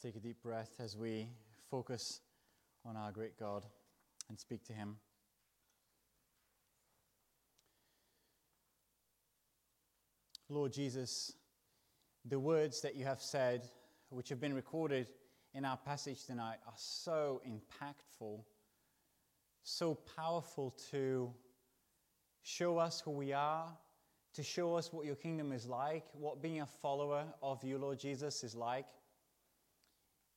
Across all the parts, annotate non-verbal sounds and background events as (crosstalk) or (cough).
take a deep breath as we focus on our great God and speak to Him. Lord Jesus, the words that you have said, which have been recorded in our passage tonight, are so impactful, so powerful to show us who we are, to show us what your kingdom is like, what being a follower of you, Lord Jesus, is like.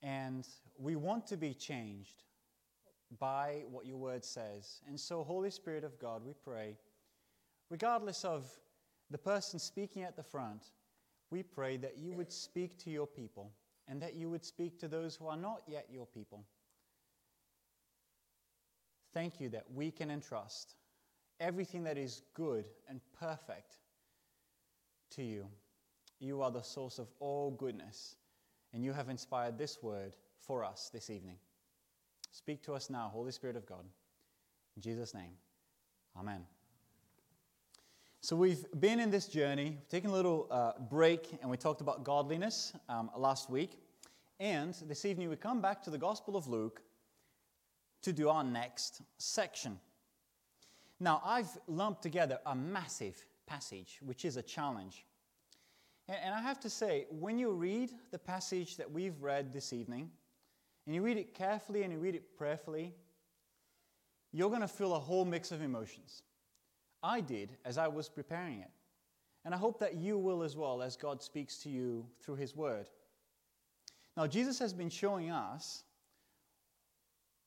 And we want to be changed by what your word says. And so, Holy Spirit of God, we pray, regardless of the person speaking at the front, we pray that you would speak to your people and that you would speak to those who are not yet your people. Thank you that we can entrust everything that is good and perfect to you. You are the source of all goodness, and you have inspired this word for us this evening. Speak to us now, Holy Spirit of God. In Jesus' name, Amen. So, we've been in this journey, we've taken a little uh, break, and we talked about godliness um, last week. And this evening, we come back to the Gospel of Luke to do our next section. Now, I've lumped together a massive passage, which is a challenge. And I have to say, when you read the passage that we've read this evening, and you read it carefully and you read it prayerfully, you're going to feel a whole mix of emotions. I did as I was preparing it. And I hope that you will as well as God speaks to you through His Word. Now, Jesus has been showing us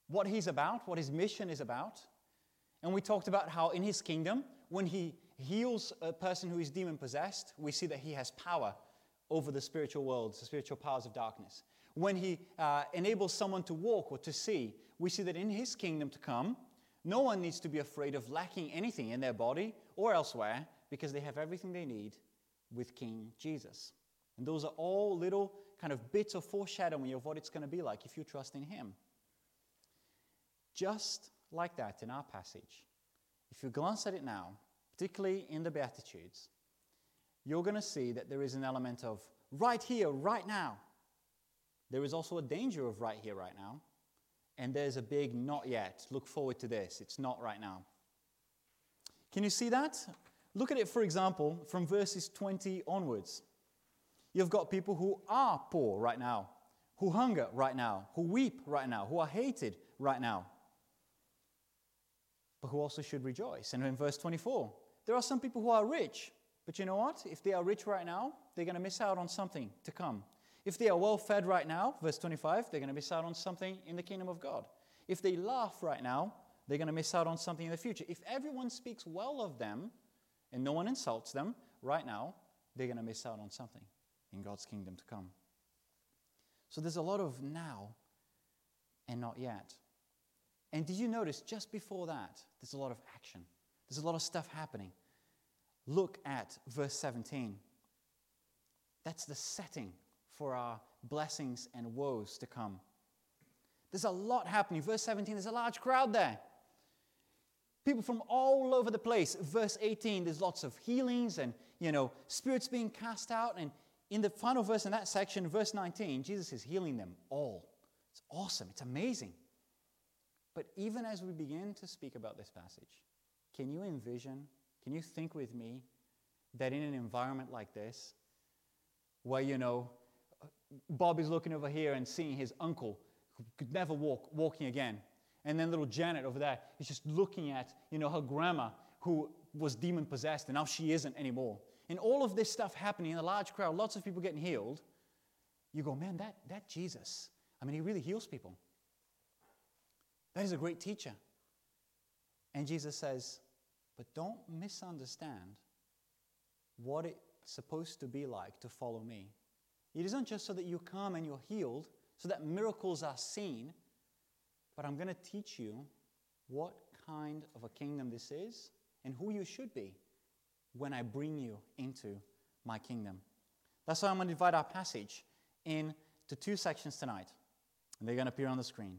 what He's about, what His mission is about, and we talked about how in his kingdom, when he heals a person who is demon possessed, we see that he has power over the spiritual worlds, the spiritual powers of darkness. When he uh, enables someone to walk or to see, we see that in his kingdom to come, no one needs to be afraid of lacking anything in their body or elsewhere because they have everything they need with King Jesus. And those are all little kind of bits of foreshadowing of what it's going to be like if you trust in him. Just like that in our passage, if you glance at it now, particularly in the Beatitudes, you're going to see that there is an element of right here, right now. There is also a danger of right here, right now. And there's a big not yet. Look forward to this. It's not right now. Can you see that? Look at it, for example, from verses 20 onwards. You've got people who are poor right now, who hunger right now, who weep right now, who are hated right now but who also should rejoice. And in verse 24, there are some people who are rich, but you know what? If they are rich right now, they're going to miss out on something to come. If they are well fed right now, verse 25, they're going to miss out on something in the kingdom of God. If they laugh right now, they're going to miss out on something in the future. If everyone speaks well of them and no one insults them right now, they're going to miss out on something in God's kingdom to come. So there's a lot of now and not yet. And did you notice just before that, there's a lot of action, there's a lot of stuff happening. Look at verse 17. That's the setting for our blessings and woes to come. There's a lot happening. Verse 17, there's a large crowd there. People from all over the place. Verse 18, there's lots of healings and, you know, spirits being cast out. And in the final verse in that section, verse 19, Jesus is healing them all. It's awesome. It's amazing. But even as we begin to speak about this passage, can you envision, can you think with me that in an environment like this, where, you know, Bob is looking over here and seeing his uncle who could never walk, walking again. And then little Janet over there is just looking at, you know, her grandma who was demon possessed and now she isn't anymore. And all of this stuff happening in a large crowd, lots of people getting healed. You go, man, that, that Jesus, I mean, he really heals people. That is a great teacher. And Jesus says, but don't misunderstand what it's supposed to be like to follow me. It isn't just so that you come and you're healed, so that miracles are seen, but I'm going to teach you what kind of a kingdom this is and who you should be when I bring you into my kingdom. That's why I'm going to divide our passage into two sections tonight, and they're going to appear on the screen.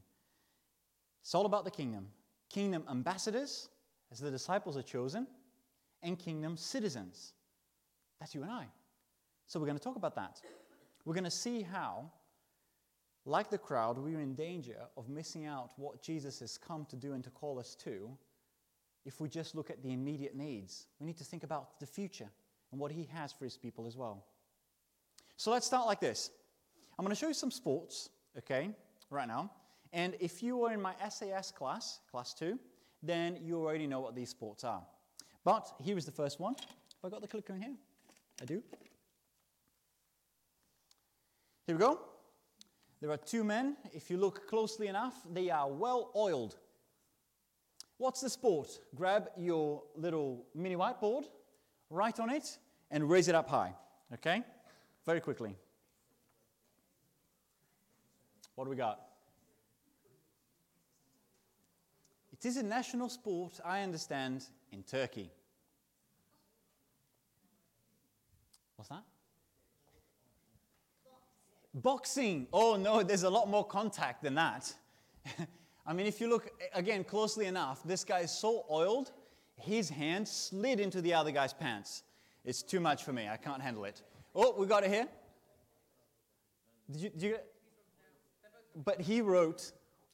It's all about the kingdom. Kingdom ambassadors, as the disciples are chosen, and kingdom citizens. That's you and I. So we're going to talk about that. We're going to see how like the crowd, we're in danger of missing out what Jesus has come to do and to call us to if we just look at the immediate needs. We need to think about the future and what He has for His people as well. So let's start like this I'm going to show you some sports, okay, right now. And if you were in my SAS class, class two, then you already know what these sports are. But here is the first one. Have I got the clicker in here? I do. Here we go. There are two men. If you look closely enough, they are well oiled. What's the sport? Grab your little mini whiteboard, write on it, and raise it up high. Okay? Very quickly. What do we got? It is a national sport, I understand, in Turkey. What's that? Boxing. Oh no, there's a lot more contact than that. (laughs) I mean, if you look again closely enough, this guy is so oiled, his hand slid into the other guy's pants. It's too much for me. I can't handle it. Oh, we got it here. Did you, did you but he wrote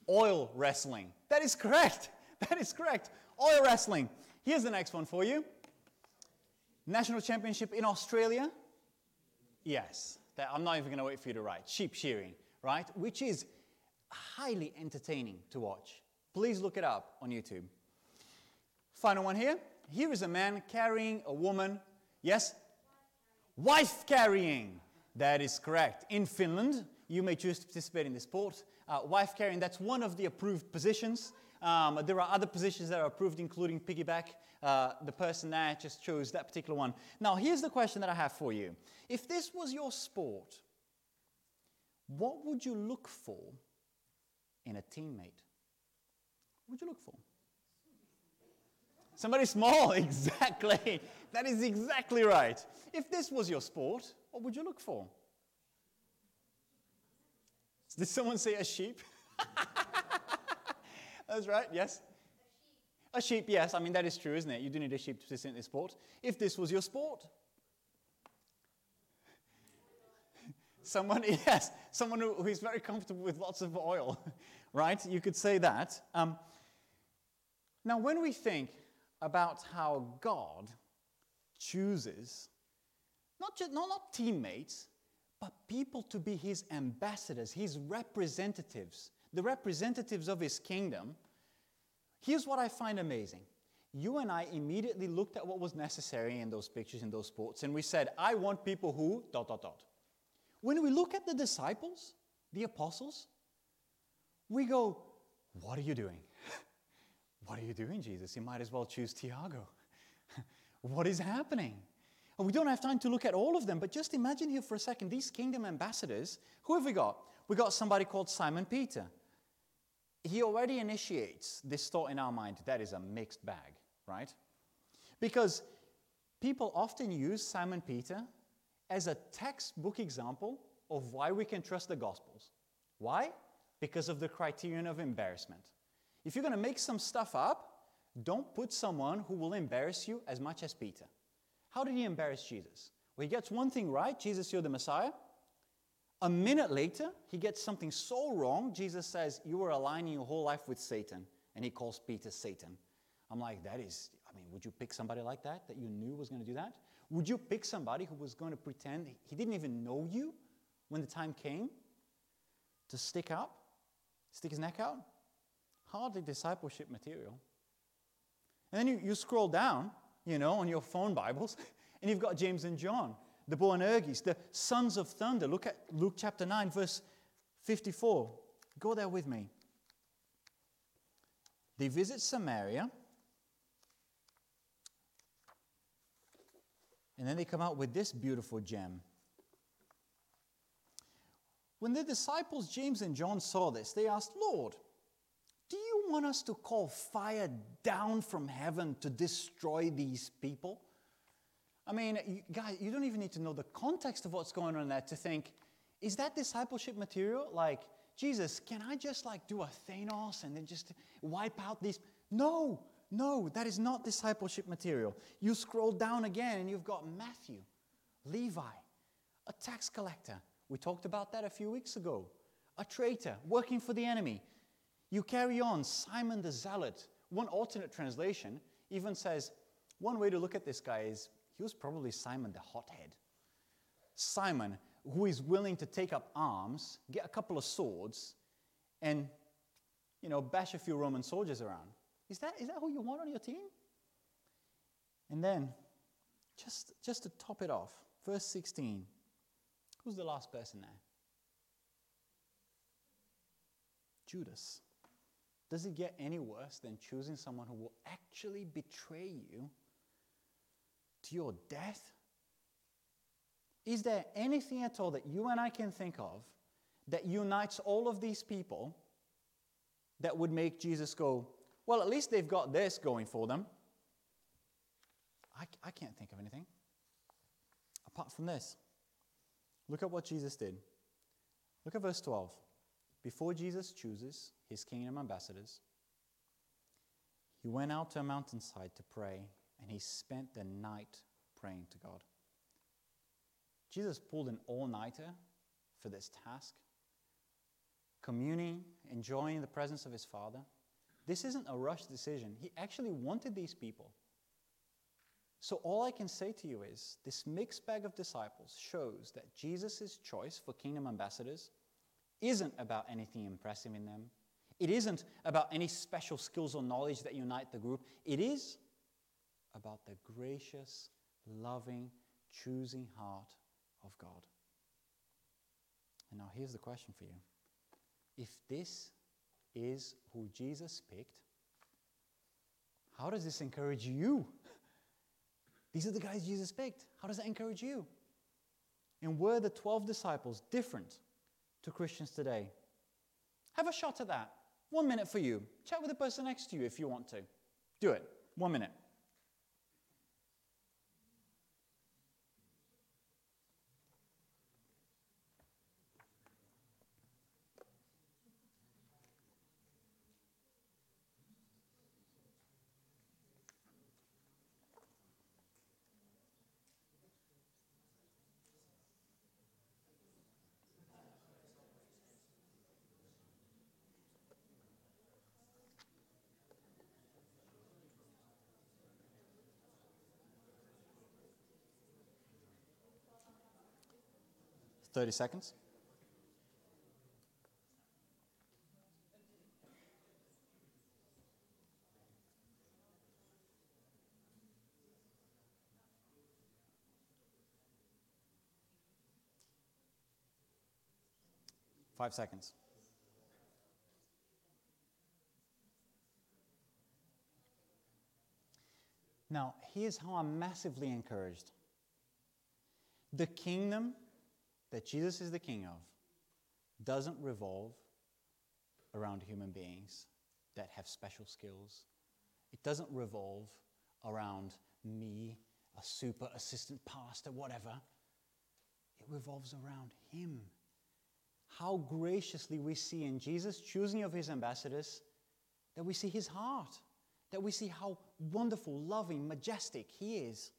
oil wrestling. That is correct. That is correct. Oil wrestling. Here's the next one for you. National championship in Australia. Yes. That, I'm not even going to wait for you to write. Sheep shearing, right? Which is highly entertaining to watch. Please look it up on YouTube. Final one here. Here is a man carrying a woman. Yes? Wife carrying. That is correct. In Finland, you may choose to participate in the sport. Uh, wife carrying, that's one of the approved positions. Um, there are other positions that are approved, including piggyback. Uh, the person there just chose that particular one. Now, here's the question that I have for you. If this was your sport, what would you look for in a teammate? What would you look for? Somebody small, (laughs) exactly. That is exactly right. If this was your sport, what would you look for? Did someone say a sheep? (laughs) That's right, yes? A sheep, yes. I mean, that is true, isn't it? You do need a sheep to participate in this sport. If this was your sport, someone, (laughs) yes, someone who, is very comfortable with lots of oil, (laughs) right? You could say that. Um, now, when we think about how God chooses not just not, not teammates, but people to be his ambassadors, his representatives, the representatives of his kingdom. Here's what I find amazing. You and I immediately looked at what was necessary in those pictures, in those sports, and we said, I want people who, dot, dot, dot. When we look at the disciples, the apostles, we go, What are you doing? (laughs) what are you doing, Jesus? You might as well choose Tiago. (laughs) what is happening? And we don't have time to look at all of them, but just imagine here for a second these kingdom ambassadors. Who have we got? We got somebody called Simon Peter. He already initiates this thought in our mind that is a mixed bag, right? Because people often use Simon Peter as a textbook example of why we can trust the Gospels. Why? Because of the criterion of embarrassment. If you're going to make some stuff up, don't put someone who will embarrass you as much as Peter. How did he embarrass Jesus? Well, he gets one thing right Jesus, you're the Messiah. A minute later, he gets something so wrong, Jesus says, You are aligning your whole life with Satan. And he calls Peter Satan. I'm like, That is, I mean, would you pick somebody like that that you knew was going to do that? Would you pick somebody who was going to pretend he didn't even know you when the time came to stick up, stick his neck out? Hardly discipleship material. And then you, you scroll down, you know, on your phone Bibles, (laughs) and you've got James and John, the Boanerges, the sons of thunder. Look at Luke chapter 9, verse 54. Go there with me. They visit Samaria. And then they come out with this beautiful gem. When the disciples, James and John, saw this, they asked, Lord, do you want us to call fire down from heaven to destroy these people? I mean, you, guys, you don't even need to know the context of what's going on there to think, is that discipleship material? Like, Jesus, can I just like do a Thanos and then just wipe out these? No, no, that is not discipleship material. You scroll down again and you've got Matthew, Levi, a tax collector. We talked about that a few weeks ago. a traitor, working for the enemy. You carry on, Simon the Zealot. One alternate translation even says one way to look at this guy is he was probably Simon the hothead. Simon, who is willing to take up arms, get a couple of swords, and you know, bash a few Roman soldiers around. Is that, is that who you want on your team? And then, just, just to top it off, verse 16. Who's the last person there? Judas. Does it get any worse than choosing someone who will actually betray you to your death? Is there anything at all that you and I can think of that unites all of these people that would make Jesus go, well, at least they've got this going for them? I, I can't think of anything apart from this. Look at what Jesus did. Look at verse 12. Before Jesus chooses his kingdom ambassadors, he went out to a mountainside to pray, and he spent the night praying to God. Jesus pulled an all nighter for this task, communing, enjoying the presence of his Father. This isn't a rushed decision. He actually wanted these people. So, all I can say to you is this mixed bag of disciples shows that Jesus' choice for kingdom ambassadors isn't about anything impressive in them. It isn't about any special skills or knowledge that unite the group. It is about the gracious, loving, choosing heart of God. And now here's the question for you. If this is who Jesus picked, how does this encourage you? These are the guys Jesus picked. How does that encourage you? And were the 12 disciples different to Christians today? Have a shot at that. One minute for you. Chat with the person next to you if you want to. Do it. One minute. 30 seconds. Five seconds. Now, here's how I'm massively encouraged. The kingdom that Jesus is the king of doesn't revolve around human beings that have special skills. It doesn't revolve around me, a super assistant pastor, whatever. It revolves around him. How graciously we see in Jesus' choosing of his ambassadors that we see his heart, that we see how wonderful, loving, majestic he is.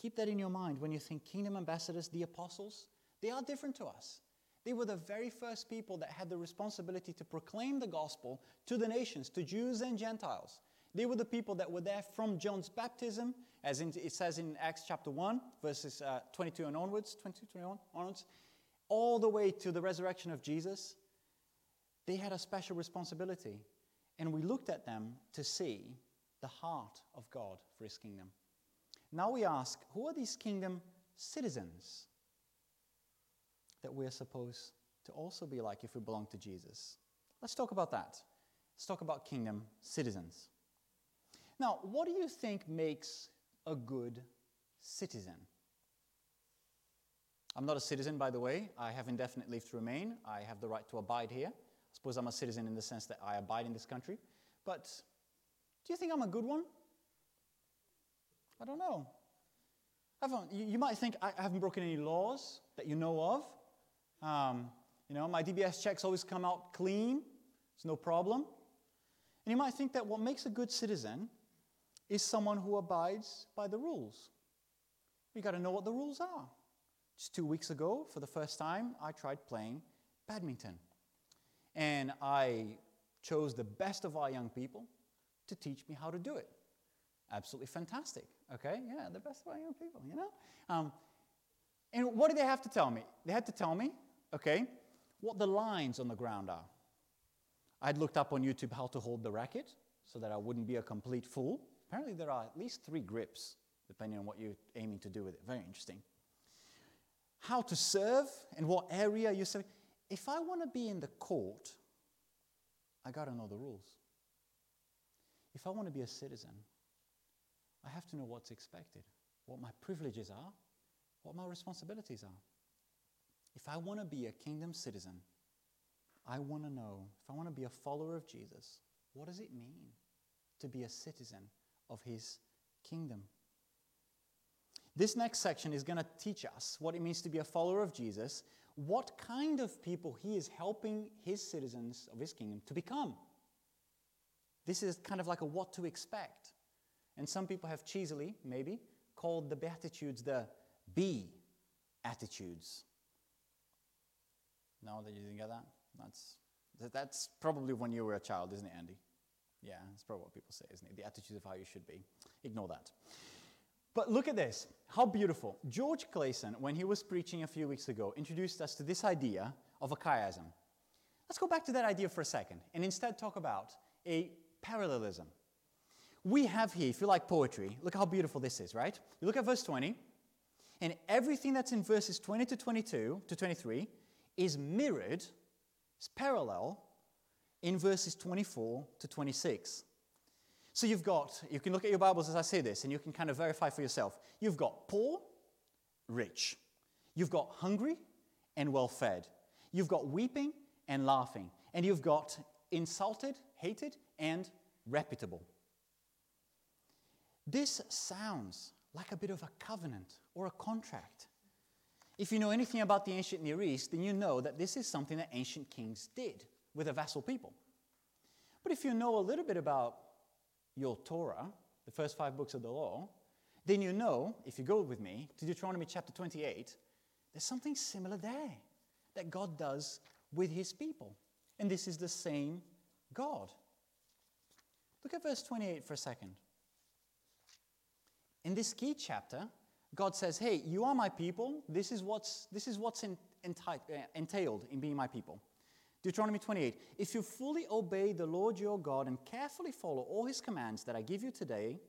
Keep that in your mind when you think kingdom ambassadors, the apostles. They are different to us. They were the very first people that had the responsibility to proclaim the gospel to the nations, to Jews and Gentiles. They were the people that were there from John's baptism, as in, it says in Acts chapter 1, verses uh, 22 and onwards, 22, 21 onwards, all the way to the resurrection of Jesus. They had a special responsibility. And we looked at them to see the heart of God for his kingdom. Now we ask, who are these kingdom citizens? That we're supposed to also be like if we belong to Jesus. Let's talk about that. Let's talk about kingdom citizens. Now, what do you think makes a good citizen? I'm not a citizen, by the way. I have indefinite leave to remain. I have the right to abide here. I suppose I'm a citizen in the sense that I abide in this country. But do you think I'm a good one? I don't know. you might think I haven't broken any laws that you know of. Um, you know, my DBS checks always come out clean, it's no problem. And you might think that what makes a good citizen is someone who abides by the rules. You got to know what the rules are. Just two weeks ago, for the first time, I tried playing badminton And I chose the best of our young people to teach me how to do it. Absolutely fantastic. Okay? Yeah, the best of our young people, you know? Um, and what did they have to tell me? They had to tell me, okay, what the lines on the ground are. I'd looked up on YouTube how to hold the racket so that I wouldn't be a complete fool. Apparently, there are at least three grips, depending on what you're aiming to do with it. Very interesting. How to serve and what area you're serving. If I want to be in the court, I got to know the rules. If I want to be a citizen, I have to know what's expected, what my privileges are, what my responsibilities are. If I want to be a kingdom citizen, I want to know, if I want to be a follower of Jesus, what does it mean to be a citizen of his kingdom? This next section is going to teach us what it means to be a follower of Jesus, what kind of people he is helping his citizens of his kingdom to become. This is kind of like a what to expect. And some people have cheesily, maybe, called the Beatitudes the be attitudes. No, that you didn't get that? That's, that's probably when you were a child, isn't it, Andy? Yeah, that's probably what people say, isn't it? The attitude of how you should be. Ignore that. But look at this. How beautiful. George Clayson, when he was preaching a few weeks ago, introduced us to this idea of a chiasm. Let's go back to that idea for a second and instead talk about a parallelism. We have here, if you like poetry, look how beautiful this is, right? You look at verse 20, and everything that's in verses 20 to 22 to 23 is mirrored, is parallel in verses 24 to 26. So you've got, you can look at your Bibles as I say this, and you can kind of verify for yourself. You've got poor, rich. You've got hungry and well fed. You've got weeping and laughing. And you've got insulted, hated, and reputable. This sounds like a bit of a covenant or a contract. If you know anything about the ancient Near East, then you know that this is something that ancient kings did with a vassal people. But if you know a little bit about your Torah, the first five books of the law, then you know, if you go with me to Deuteronomy chapter 28, there's something similar there that God does with his people. And this is the same God. Look at verse 28 for a second. In this key chapter, God says, Hey, you are my people. This is what's, this is what's in, enti- uh, entailed in being my people. Deuteronomy 28 If you fully obey the Lord your God and carefully follow all his commands that I give you today,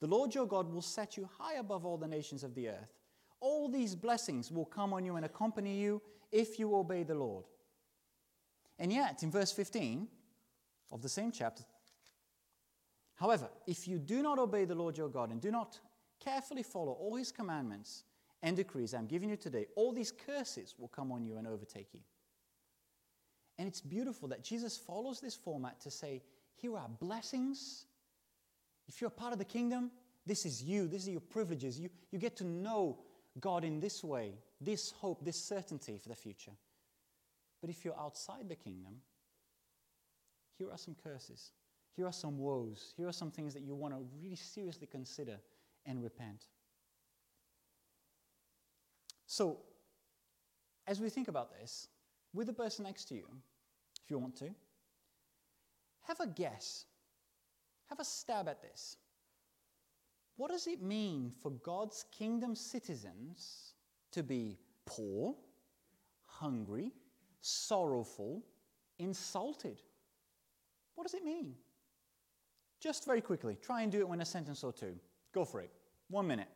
the Lord your God will set you high above all the nations of the earth. All these blessings will come on you and accompany you if you obey the Lord. And yet, in verse 15 of the same chapter, however, if you do not obey the Lord your God and do not carefully follow all his commandments and decrees I'm giving you today, all these curses will come on you and overtake you. And it's beautiful that Jesus follows this format to say, here are blessings. If you're part of the kingdom, this is you, these are your privileges. You, you get to know God in this way, this hope, this certainty for the future. But if you're outside the kingdom, here are some curses. Here are some woes. Here are some things that you want to really seriously consider and repent. So, as we think about this, with the person next to you, if you want to, have a guess. Have a stab at this. What does it mean for God's kingdom citizens to be poor, hungry, sorrowful, insulted? What does it mean? Just very quickly, try and do it in a sentence or two. Go for it. One minute.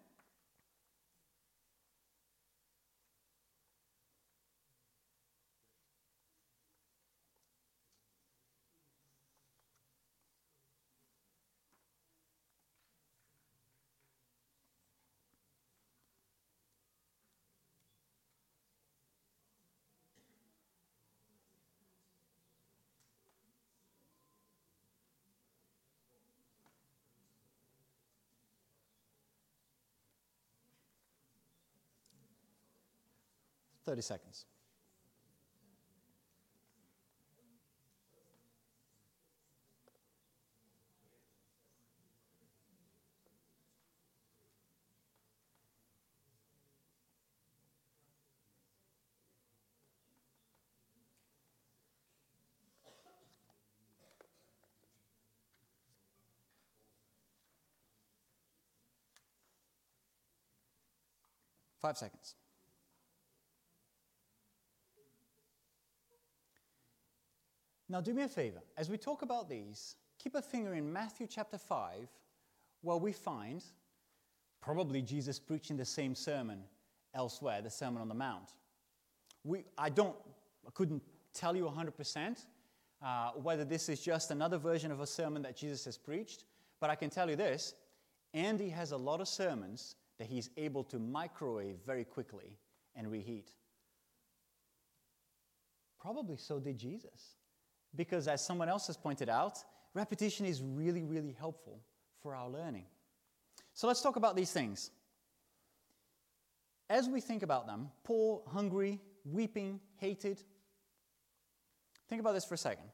30 seconds. Five seconds. Now, do me a favor. As we talk about these, keep a finger in Matthew chapter 5, where we find probably Jesus preaching the same sermon elsewhere, the Sermon on the Mount. We, I don't, I couldn't tell you 100% uh, whether this is just another version of a sermon that Jesus has preached, but I can tell you this Andy has a lot of sermons that he's able to microwave very quickly and reheat. Probably so did Jesus. Because, as someone else has pointed out, repetition is really, really helpful for our learning. So, let's talk about these things. As we think about them poor, hungry, weeping, hated think about this for a second.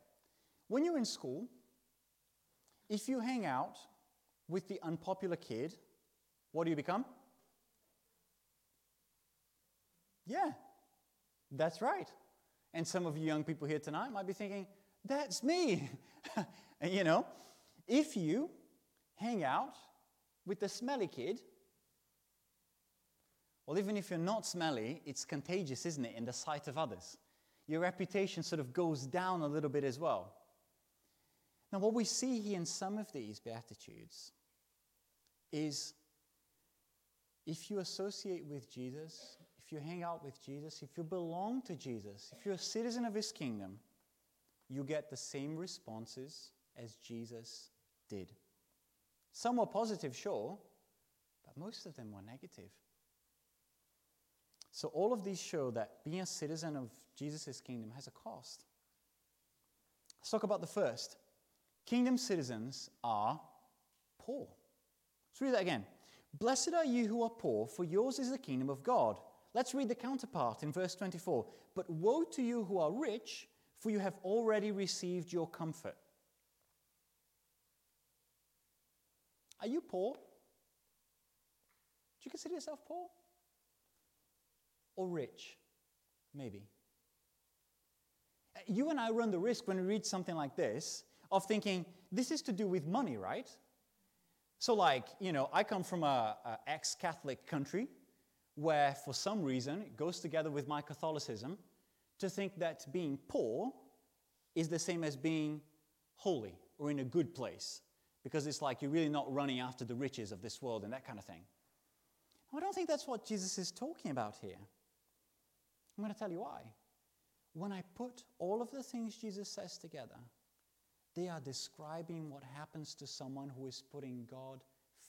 When you're in school, if you hang out with the unpopular kid, what do you become? Yeah, that's right. And some of you young people here tonight might be thinking, that's me. (laughs) you know, if you hang out with the smelly kid, well, even if you're not smelly, it's contagious, isn't it, in the sight of others? Your reputation sort of goes down a little bit as well. Now, what we see here in some of these Beatitudes is if you associate with Jesus, if you hang out with Jesus, if you belong to Jesus, if you're a citizen of his kingdom, you get the same responses as Jesus did. Some were positive, sure, but most of them were negative. So, all of these show that being a citizen of Jesus' kingdom has a cost. Let's talk about the first. Kingdom citizens are poor. Let's read that again. Blessed are you who are poor, for yours is the kingdom of God. Let's read the counterpart in verse 24. But woe to you who are rich, for you have already received your comfort. Are you poor? Do you consider yourself poor? Or rich? Maybe. Uh, you and I run the risk when we read something like this of thinking, this is to do with money, right? So, like, you know, I come from a, a ex Catholic country where, for some reason, it goes together with my Catholicism to think that being poor is the same as being holy or in a good place because it's like you're really not running after the riches of this world and that kind of thing. I don't think that's what Jesus is talking about here. I'm going to tell you why. When I put all of the things Jesus says together, they are describing what happens to someone who is putting God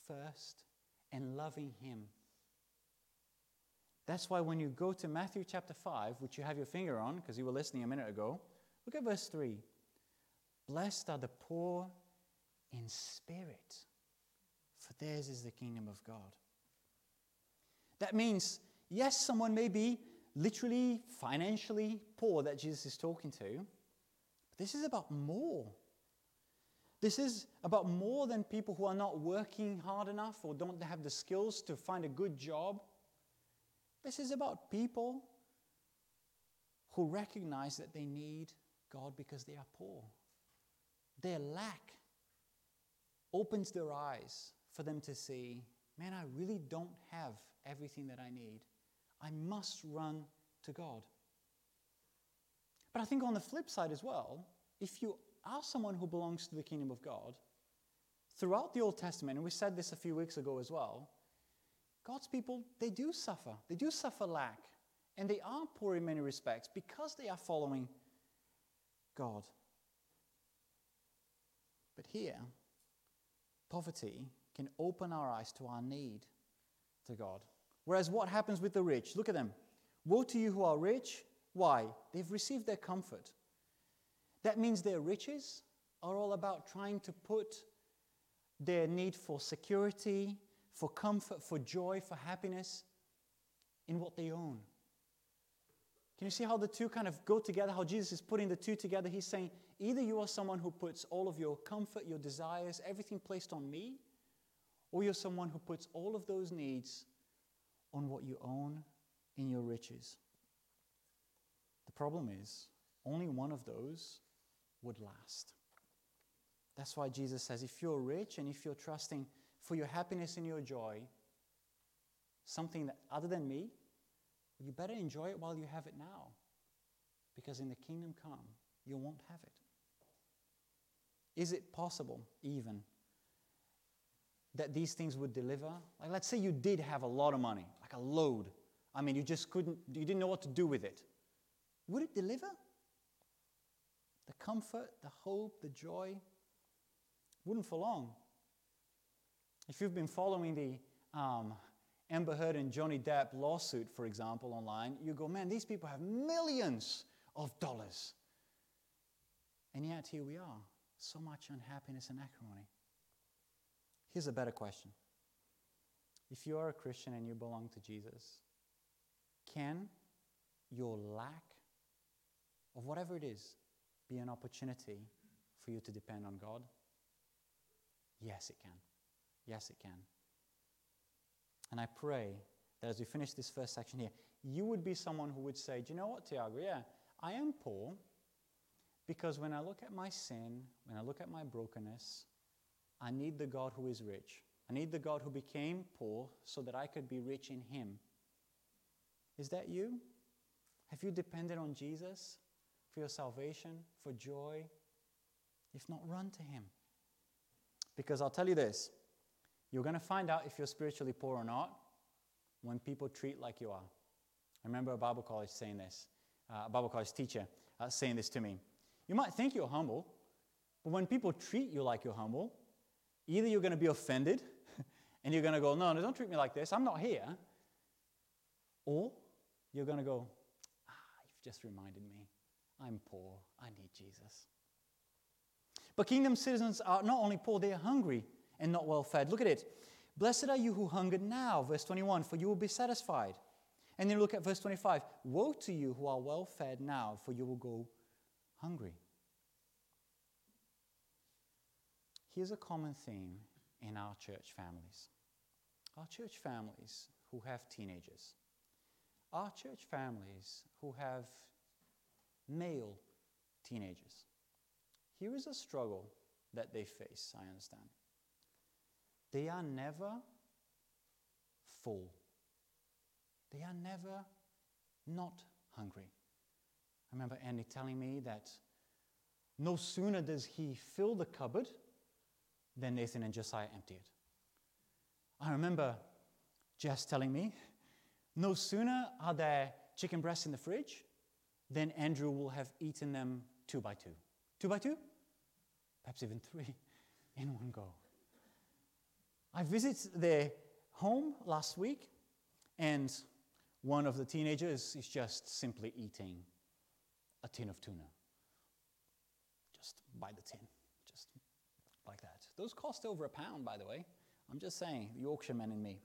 first and loving Him that's why when you go to Matthew chapter 5, which you have your finger on, because you were listening a minute ago, look at verse 3. Blessed are the poor in spirit, for theirs is the kingdom of God. That means, yes, someone may be literally financially poor that Jesus is talking to, but this is about more. This is about more than people who are not working hard enough or don't have the skills to find a good job this is about people who recognize that they need God because they are poor. Their lack opens their eyes for them to see, man, I really don't have everything that I need. I must run to God. But I think on the flip side as well, if you are someone who belongs to the kingdom of God, throughout the Old Testament, and we said this a few weeks ago as well, God's people, they do suffer. They do suffer lack. And they are poor in many respects because they are following God. But here, poverty can open our eyes to our need to God. Whereas what happens with the rich? Look at them. Woe to you who are rich. Why? They've received their comfort. That means their riches are all about trying to put their need for security, for comfort, for joy, for happiness in what they own. Can you see how the two kind of go together? How Jesus is putting the two together? He's saying, either you are someone who puts all of your comfort, your desires, everything placed on me, or you're someone who puts all of those needs on what you own in your riches. The problem is, only one of those would last. That's why Jesus says, if you're rich and if you're trusting for your happiness and your joy something that other than me, you better enjoy it while you have it now. Because in the kingdom come, you won't have it. Is it possible, even, that these things would deliver? Like, let's say you did have a lot of money, like a load. I mean, you just couldn't, you didn't know what to do with it. Would it deliver? The comfort, the hope, the joy wouldn't for long. If you've been following the um, Amber Heard and Johnny Depp lawsuit, for example, online, you go, man, these people have millions of dollars. And yet here we are. So much unhappiness and acrimony. Here's a better question. If you are a Christian and you belong to Jesus, can your lack of whatever it is be an opportunity for you to depend on God? Yes, it can. Yes, it can. And I pray that as we finish this first section here, you would be someone who would say, Do you know what, Tiago? Yeah, I am poor because when I look at my sin, when I look at my brokenness, I need the God who is rich. I need the God who became poor so that I could be rich in Him. Is that you? Have you depended on Jesus for your salvation, for joy? If not, run to Him. Because I'll tell you this you're going to find out if you're spiritually poor or not when people treat like you are. I remember a Bible college saying this, uh, a Bible college teacher uh, saying this to me. You might think you're humble, but when people treat you like you're humble, either you're going to be offended (laughs) and you're going to go, no, no, don't treat me like this, I'm not here. Or you're going to go, ah, you've just reminded me, I'm poor, I need Jesus. But kingdom citizens are not only poor, they are hungry and not well fed. Look at it. Blessed are you who hunger now, verse 21, for you will be satisfied. And then look at verse 25. Woe to you who are well fed now, for you will go hungry. Here's a common theme in our church families. Our church families who have teenagers, our church families who have male teenagers. Here is a struggle that they face, I understand. They are never full, they are never not hungry. I remember Andy telling me that no sooner does he fill the cupboard than Nathan and Josiah empty it. I remember Jess telling me no sooner are there chicken breasts in the fridge than Andrew will have eaten them two by two. Two by two? Perhaps even three (laughs) in one go. I visited their home last week, and one of the teenagers is just simply eating a tin of tuna. Just by the tin, just like that. Those cost over a pound, by the way. I'm just saying, the Yorkshireman in me.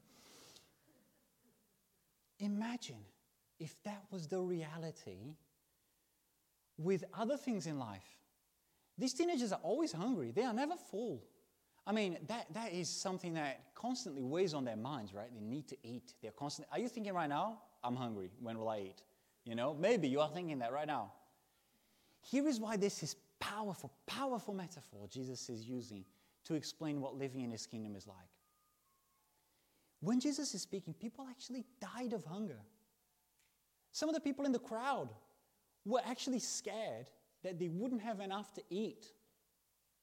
Imagine if that was the reality with other things in life. These teenagers are always hungry, they are never full. I mean, that, that is something that constantly weighs on their minds, right? They need to eat. They're constantly, are you thinking right now, I'm hungry, when will I eat? You know, maybe you are thinking that right now. Here is why this is powerful, powerful metaphor Jesus is using to explain what living in his kingdom is like. When Jesus is speaking, people actually died of hunger. Some of the people in the crowd were actually scared that they wouldn't have enough to eat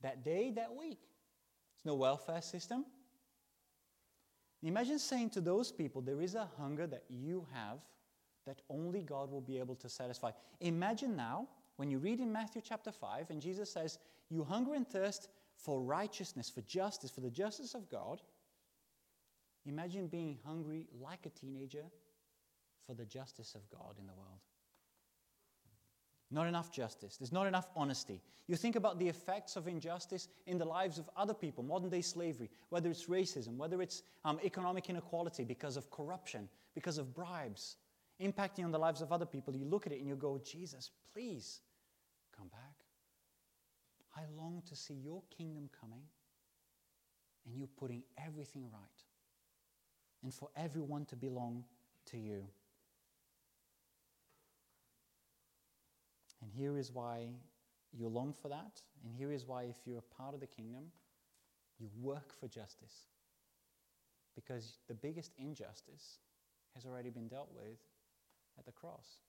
that day, that week. No welfare system. Imagine saying to those people, There is a hunger that you have that only God will be able to satisfy. Imagine now when you read in Matthew chapter 5 and Jesus says, You hunger and thirst for righteousness, for justice, for the justice of God. Imagine being hungry like a teenager for the justice of God in the world. Not enough justice. There's not enough honesty. You think about the effects of injustice in the lives of other people, modern day slavery, whether it's racism, whether it's um, economic inequality because of corruption, because of bribes, impacting on the lives of other people. You look at it and you go, Jesus, please come back. I long to see your kingdom coming and you putting everything right and for everyone to belong to you. And here is why you long for that. And here is why, if you're a part of the kingdom, you work for justice. Because the biggest injustice has already been dealt with at the cross.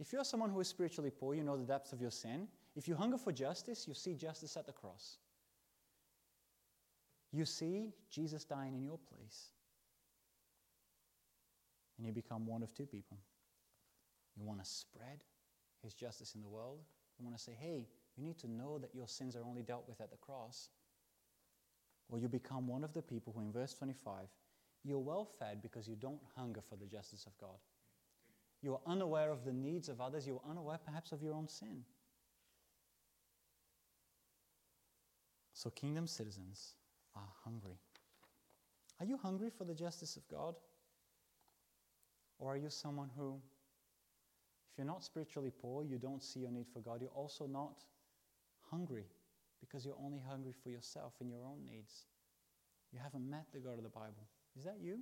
If you're someone who is spiritually poor, you know the depths of your sin. If you hunger for justice, you see justice at the cross. You see Jesus dying in your place. And you become one of two people. You want to spread his justice in the world. You want to say, hey, you need to know that your sins are only dealt with at the cross. Or you become one of the people who, in verse 25, you're well fed because you don't hunger for the justice of God. You are unaware of the needs of others. You are unaware, perhaps, of your own sin. So, kingdom citizens are hungry. Are you hungry for the justice of God? Or are you someone who, if you're not spiritually poor, you don't see your need for God, you're also not hungry because you're only hungry for yourself and your own needs. You haven't met the God of the Bible. Is that you?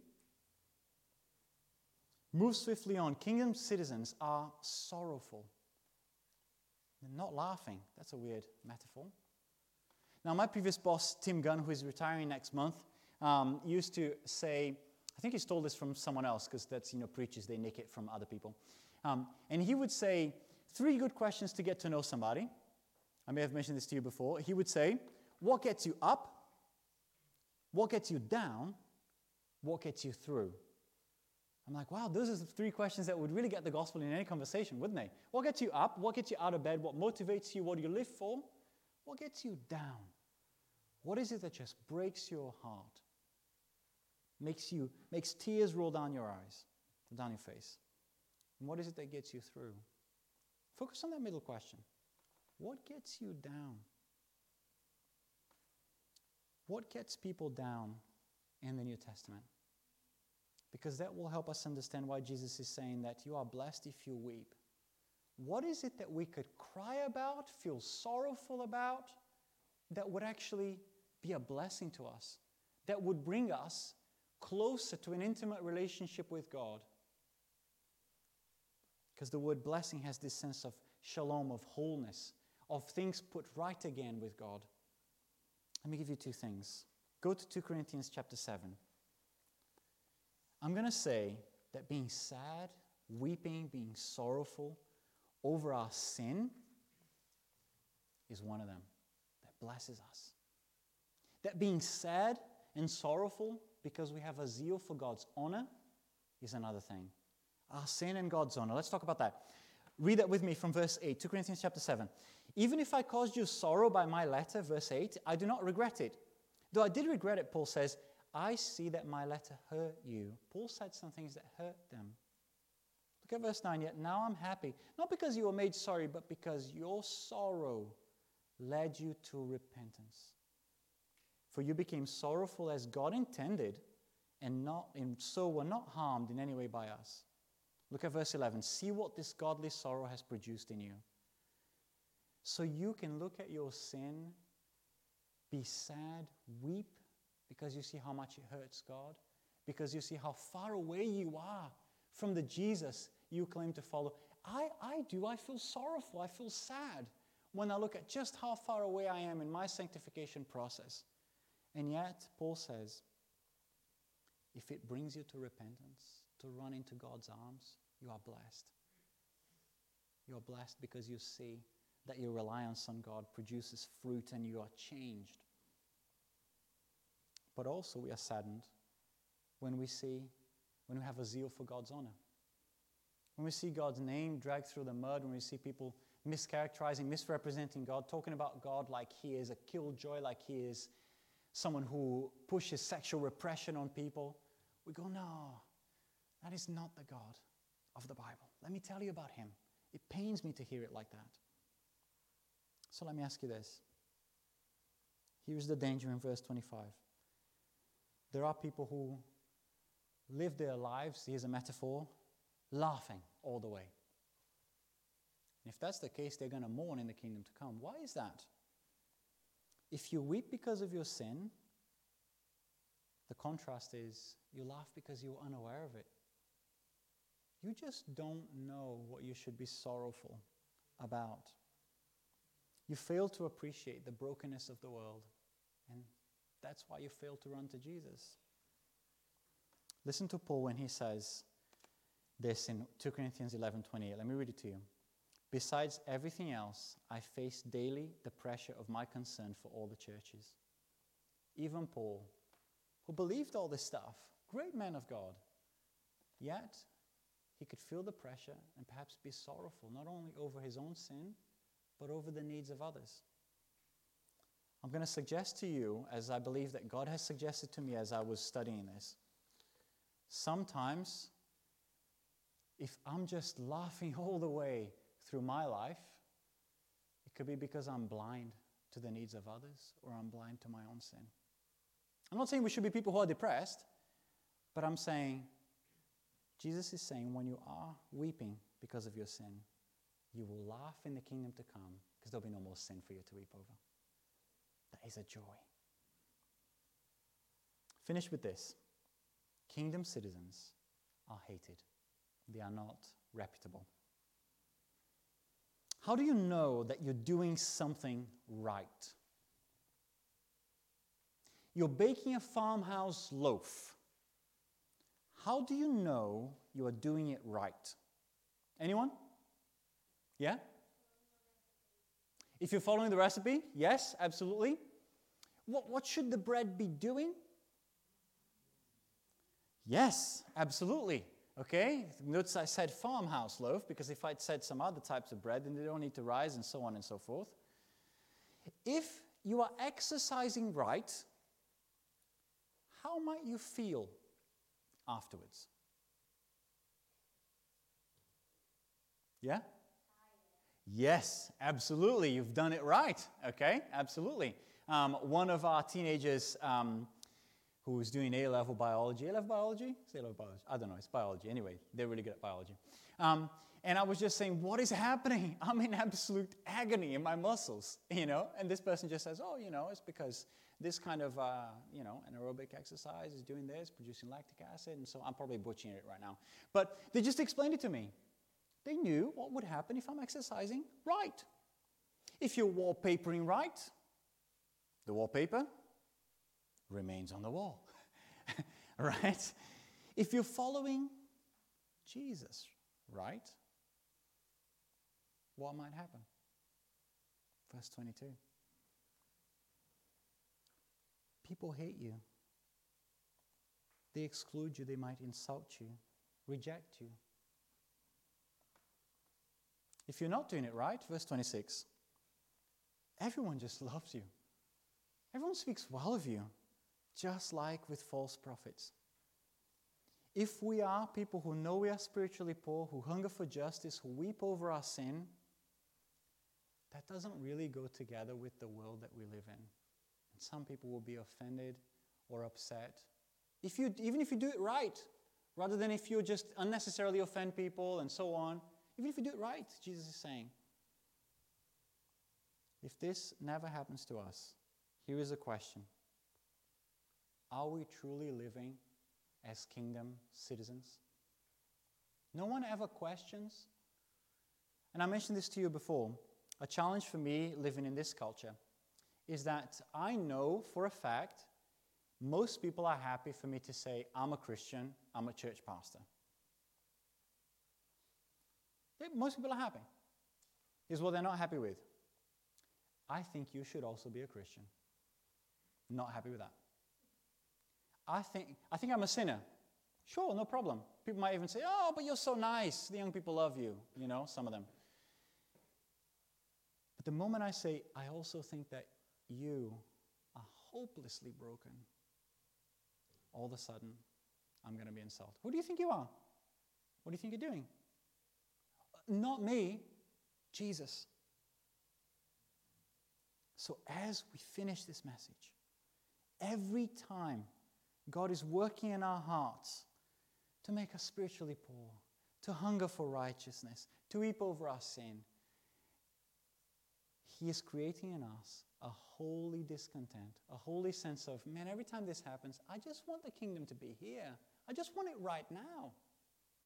Move swiftly on. Kingdom citizens are sorrowful. They're not laughing. That's a weird metaphor. Now, my previous boss, Tim Gunn, who is retiring next month, um, used to say, I think he stole this from someone else because that's, you know, preachers, they nick it from other people. Um, and he would say, three good questions to get to know somebody. I may have mentioned this to you before. He would say, What gets you up? What gets you down? What gets you through? I'm like, wow, those are the three questions that would really get the gospel in any conversation, wouldn't they? What gets you up? What gets you out of bed? What motivates you? What do you live for? What gets you down? What is it that just breaks your heart? Makes you makes tears roll down your eyes, down your face. And what is it that gets you through? Focus on that middle question. What gets you down? What gets people down in the New Testament? Because that will help us understand why Jesus is saying that you are blessed if you weep. What is it that we could cry about, feel sorrowful about, that would actually be a blessing to us, that would bring us closer to an intimate relationship with God? Because the word blessing has this sense of shalom, of wholeness, of things put right again with God. Let me give you two things. Go to 2 Corinthians chapter 7. I'm going to say that being sad, weeping, being sorrowful over our sin is one of them that blesses us. That being sad and sorrowful because we have a zeal for God's honor is another thing. Our sin and God's honor. Let's talk about that. Read that with me from verse 8, 2 Corinthians chapter 7. Even if I caused you sorrow by my letter, verse 8, I do not regret it. Though I did regret it, Paul says, I see that my letter hurt you. Paul said some things that hurt them. Look at verse 9. Yet now I'm happy, not because you were made sorry, but because your sorrow led you to repentance. For you became sorrowful as God intended, and, not, and so were not harmed in any way by us. Look at verse 11. See what this godly sorrow has produced in you. So you can look at your sin, be sad, weep, because you see how much it hurts God, because you see how far away you are from the Jesus you claim to follow. I, I do. I feel sorrowful. I feel sad when I look at just how far away I am in my sanctification process. And yet, Paul says, if it brings you to repentance, to run into God's arms, you are blessed. You are blessed because you see that your reliance on God produces fruit and you are changed. But also, we are saddened when we see, when we have a zeal for God's honor. When we see God's name dragged through the mud, when we see people mischaracterizing, misrepresenting God, talking about God like He is a killjoy, like He is someone who pushes sexual repression on people, we go, no, that is not the God of the Bible. Let me tell you about Him. It pains me to hear it like that. So let me ask you this. Here's the danger in verse 25. There are people who live their lives, here's a metaphor, laughing all the way. And if that's the case, they're going to mourn in the kingdom to come. Why is that? If you weep because of your sin, the contrast is you laugh because you're unaware of it. You just don't know what you should be sorrowful about. You fail to appreciate the brokenness of the world, and that's why you fail to run to Jesus. Listen to Paul when he says this in 2 Corinthians 11 28. Let me read it to you. Besides everything else, I face daily the pressure of my concern for all the churches. Even Paul, who believed all this stuff, great man of God, yet he could feel the pressure and perhaps be sorrowful, not only over his own sin, but over the needs of others. I'm going to suggest to you, as I believe that God has suggested to me as I was studying this, sometimes if I'm just laughing (laughs) all the way through my life, it could be because I'm blind to the needs of others or I'm blind to my own sin. I'm not saying we should be people who are depressed, but I'm saying Jesus is saying when you are weeping because of your sin, you will laugh in the kingdom to come because there'll be no more sin for you to weep over. That is a joy. Finish with this kingdom citizens are hated, they are not reputable. How do you know that you're doing something right? You're baking a farmhouse loaf. How do you know you are doing it right? Anyone? Yeah? If you're following the recipe, yes, absolutely. What, what should the bread be doing? Yes, absolutely. Okay? Notice I said farmhouse loaf because if I'd said some other types of bread, then they don't need to rise and so on and so forth. If you are exercising right, how might you feel afterwards? Yeah? Yes, absolutely. You've done it right. Okay, absolutely. Um, one of our teenagers um, who was doing A level biology, A level biology? A level biology. I don't know, it's biology. Anyway, they're really good at biology. Um, and I was just saying, What is happening? (laughs) I'm in absolute agony in my muscles, you know? And this person just says, Oh, you know, it's because this kind of, uh, you know, anaerobic exercise is doing this, producing lactic acid, and so I'm probably butchering it right now. But they just explained it to me. They knew what would happen if I'm exercising right. If you're wallpapering right, the wallpaper remains on the wall. (laughs) right? If you're following Jesus, right? What might happen? Verse 22. People hate you. They exclude you. They might insult you, reject you. If you're not doing it right, verse 26, everyone just loves you. Everyone speaks well of you, just like with false prophets. If we are people who know we are spiritually poor, who hunger for justice, who weep over our sin, that doesn't really go together with the world that we live in. Some people will be offended or upset. If you, even if you do it right, rather than if you just unnecessarily offend people and so on, even if you do it right, Jesus is saying. If this never happens to us, here is a question Are we truly living as kingdom citizens? No one ever questions. And I mentioned this to you before. A challenge for me living in this culture is that I know for a fact most people are happy for me to say, I'm a Christian, I'm a church pastor. Most people are happy. Here's what they're not happy with. I think you should also be a Christian. Not happy with that. I think, I think I'm a sinner. Sure, no problem. People might even say, oh, but you're so nice. The young people love you, you know, some of them. But the moment I say, I also think that you are hopelessly broken, all of a sudden, I'm going to be insulted. Who do you think you are? What do you think you're doing? Not me, Jesus. So, as we finish this message, every time God is working in our hearts to make us spiritually poor, to hunger for righteousness, to weep over our sin, He is creating in us a holy discontent, a holy sense of, man, every time this happens, I just want the kingdom to be here. I just want it right now.